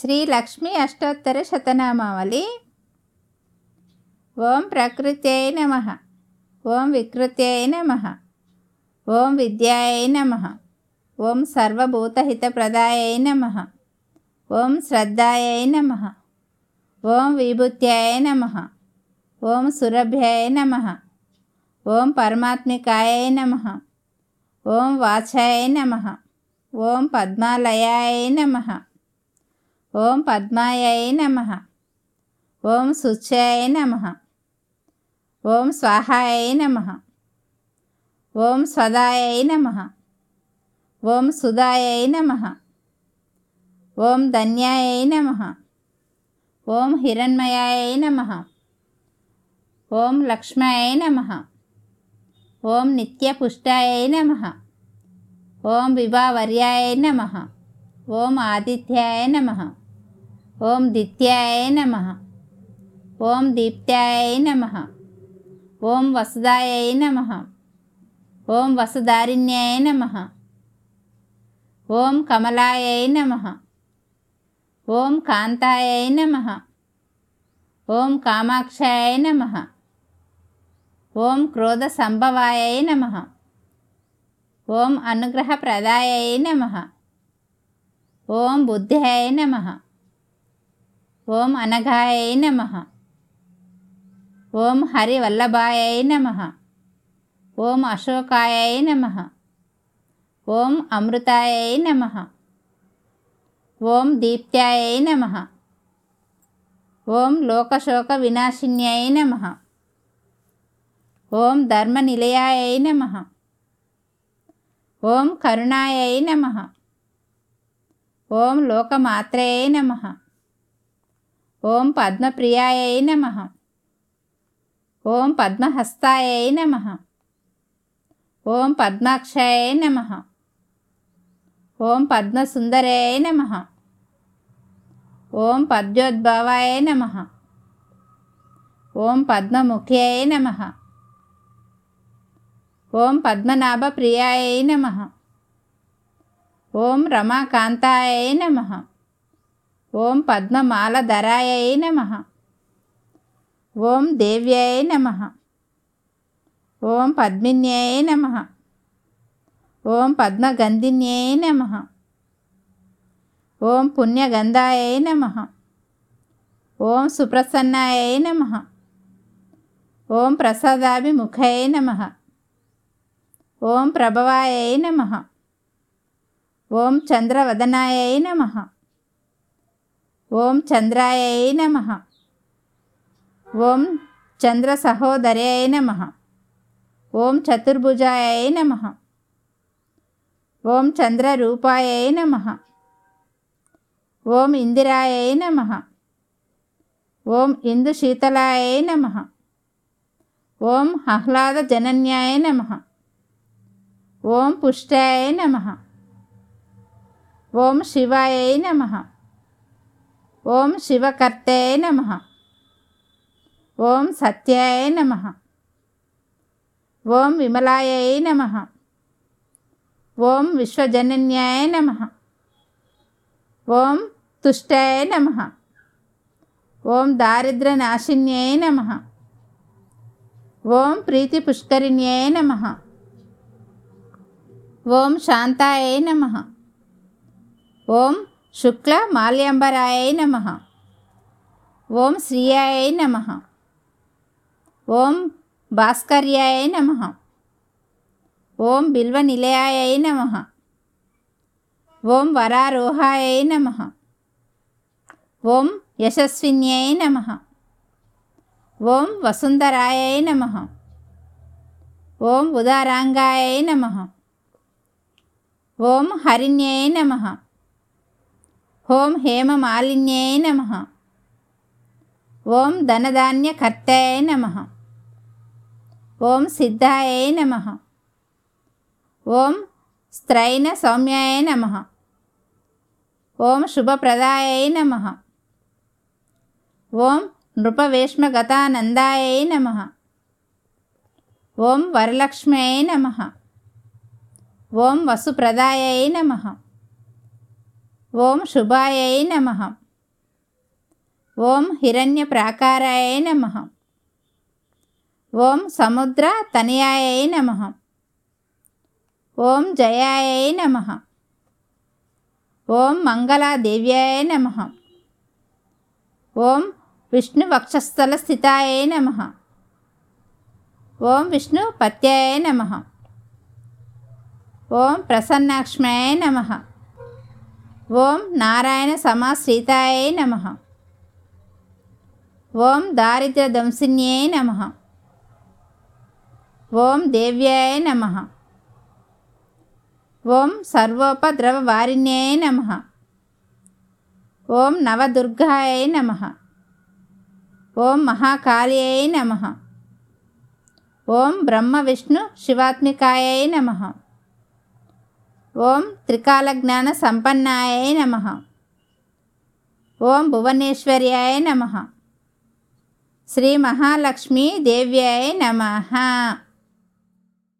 శ్రీ లక్ష్మీ అష్టోత్తర శతనామావళి. ఓం ప్రకృత్యై నమ. ఓం వికృత్యై నమ. ఓం విద్యాయై నమ. ఓం సర్వభూతహితప్రదాయై నమ. ఓం శ్రద్ధాయై నమ. ఓం విభూత్యాయ నమ. ఓం సురభ్యాయ నమ. ఓం పరమాత్మికాయ నమ. ఓం వాచాయ నమ. ఓం పద్మాలయాయ నమ. ఓం పద్మాయై నమ ఓం శుచ్యాయ నమ ఓం స్వాహాయ నమ ఓం స్వదాయై నమ ఓం సుధాయై నమ ఓం ధన్యాయై నమ ఓం హిరణ్మయాయ నమ ఓం లక్ష్మాయ నమ ఓం నిత్యపుష్టాయ నమ ఓం విభావర్యాయ నమ ఓం ఆదిత్యాయ నమ ॐ दित्याय नमः ॐ दीप्त्याय नमः ॐ वसुदायै नमः ॐ वसुधारिण्याय नमः ॐ कमलायै नमः ॐ कान्तायै नमः ॐ कामाक्षाय नमः ॐ क्रोधसम्भवायै नमः ॐ अनुग्रहप्रदायै नमः ॐ बुद्ध्याय नमः ఓం అనఘాయ నమ ఓం హరివల్లభాయ నమ ఓం అశోకాయ నమ ఓం అమృతాయ నమ ఓం దీప్త్యాయ నమ ఓం లోకశోక వినాశిన్యాయ నమ ఓం ధర్మనిలయాయ నమ ఓం కరుణాయ నమ ఓం లోకమాత్రయే నమ ఓం పద్మప్రియాయ నమ ఓం పద్మహస్తాయ నమ ఓం పద్మాక్షాయ నమ ఓం పద్మసుందరాయ నమ ఓం పద్యోద్భవాయ నమ ఓం పద్మముఖ్యాయ నమ ఓం పద్మనాభప్రియాయ నమ ఓం రమాకాంతాయ నమ ఓం పద్మమాలధరాయ నమ ఓం దేవ్యాయ నమ ఓం పద్మిన్యాయ నమ ఓం పద్మగంధిన్యాయ నమ ఓం పుణ్యగంధాయ నమ ఓం సుప్రసన్నాయ నమ ఓం ప్రసాదాభిముఖాయ నమ ఓం ప్రభవాయ నమ ఓం చంద్రవదనాయ నమ ఓం చంద్రాయ నమ ఓం చంద్ర సహోదర్యాయ నమ ఓం చతుర్భుజాయ నమ ఓం చంద్రరూపాయ నమ ఓం ఇందిరాయ నమ ఓం ఇందుశీతలాయ నమ ఓం ఆహ్లాదజనన్యాయ నమ ఓం పుష్టాయ నమ ఓం శివాయ నమ ॐ शिवकर्ते नमः ॐ सत्याय नमः ॐ विमलायै नमः ॐ विश्वजनन्याय नमः ॐ तुष्टाय नमः ॐ दारिद्र्यनाशिन्यै नमः ॐ प्रीतिपुष्करिण्यै नमः ॐ शान्ताय नमः ॐ శుక్ల మాల్యాంబరాయ నమ. ఓం శ్రీయాయ నమ. ఓం భాస్కర్యాయ నమ. ఓం బిల్వ నిలయాయ నమ. ఓం వరారోహాయ నమ. ఓం యశస్విన్యాయ నమ. ఓం వసుంధరాయ నమ. ఓం ఉదారాంగాయ నమ. ఓం హరిణ్యాయ నమ. ఓం హేమమాలిన్యాయ నమ ఓం ధనధాన్యకర్తాయ నమ ఓం సిద్ధాయ నమ ఓం స్త్రైన సౌమ్యాయ నమ ఓం శుభప్రదాయ నమ ఓం నృపవేష్మగతానందాయ నమ ఓం వరలక్ష్మ్యై నమ ఓం వసుప్రదాయ నమ ఓం శుభాయ నమ. ఓం హిరణ్య ప్రాకారాయ నమ. ఓం సముద్ర తనయాయ నమ. ఓం జయాయ నమ. ఓం మంగళాదేవ్యాయ నమ. ఓం విష్ణువక్షస్థలస్థితాయ నమ. ఓం విష్ణు పత్యాయ నమ. ఓం ప్రసన్నాక్ష్మ్యాయ నమ. ఓం నారాయణ సమాశ్రితాయ నమ ఓం దారిద్ర్యదంసిన్యై నమ ఓం దేవ్యాయ నమ ఓం సర్వోపద్రవవారిణ్యాయ నమ ఓం నవదుర్గాయ నమ ఓం మహాకాళ్యై నమ ఓం బ్రహ్మ విష్ణు శివాత్మికాయ నమ ఓం త్రికాల జ్ఞాన సంపన్నాయ నమ. ఓం భువనేశ్వర్యాయ నమ. శ్రీ మహాలక్ష్మీ దేవ్యాయ నమ.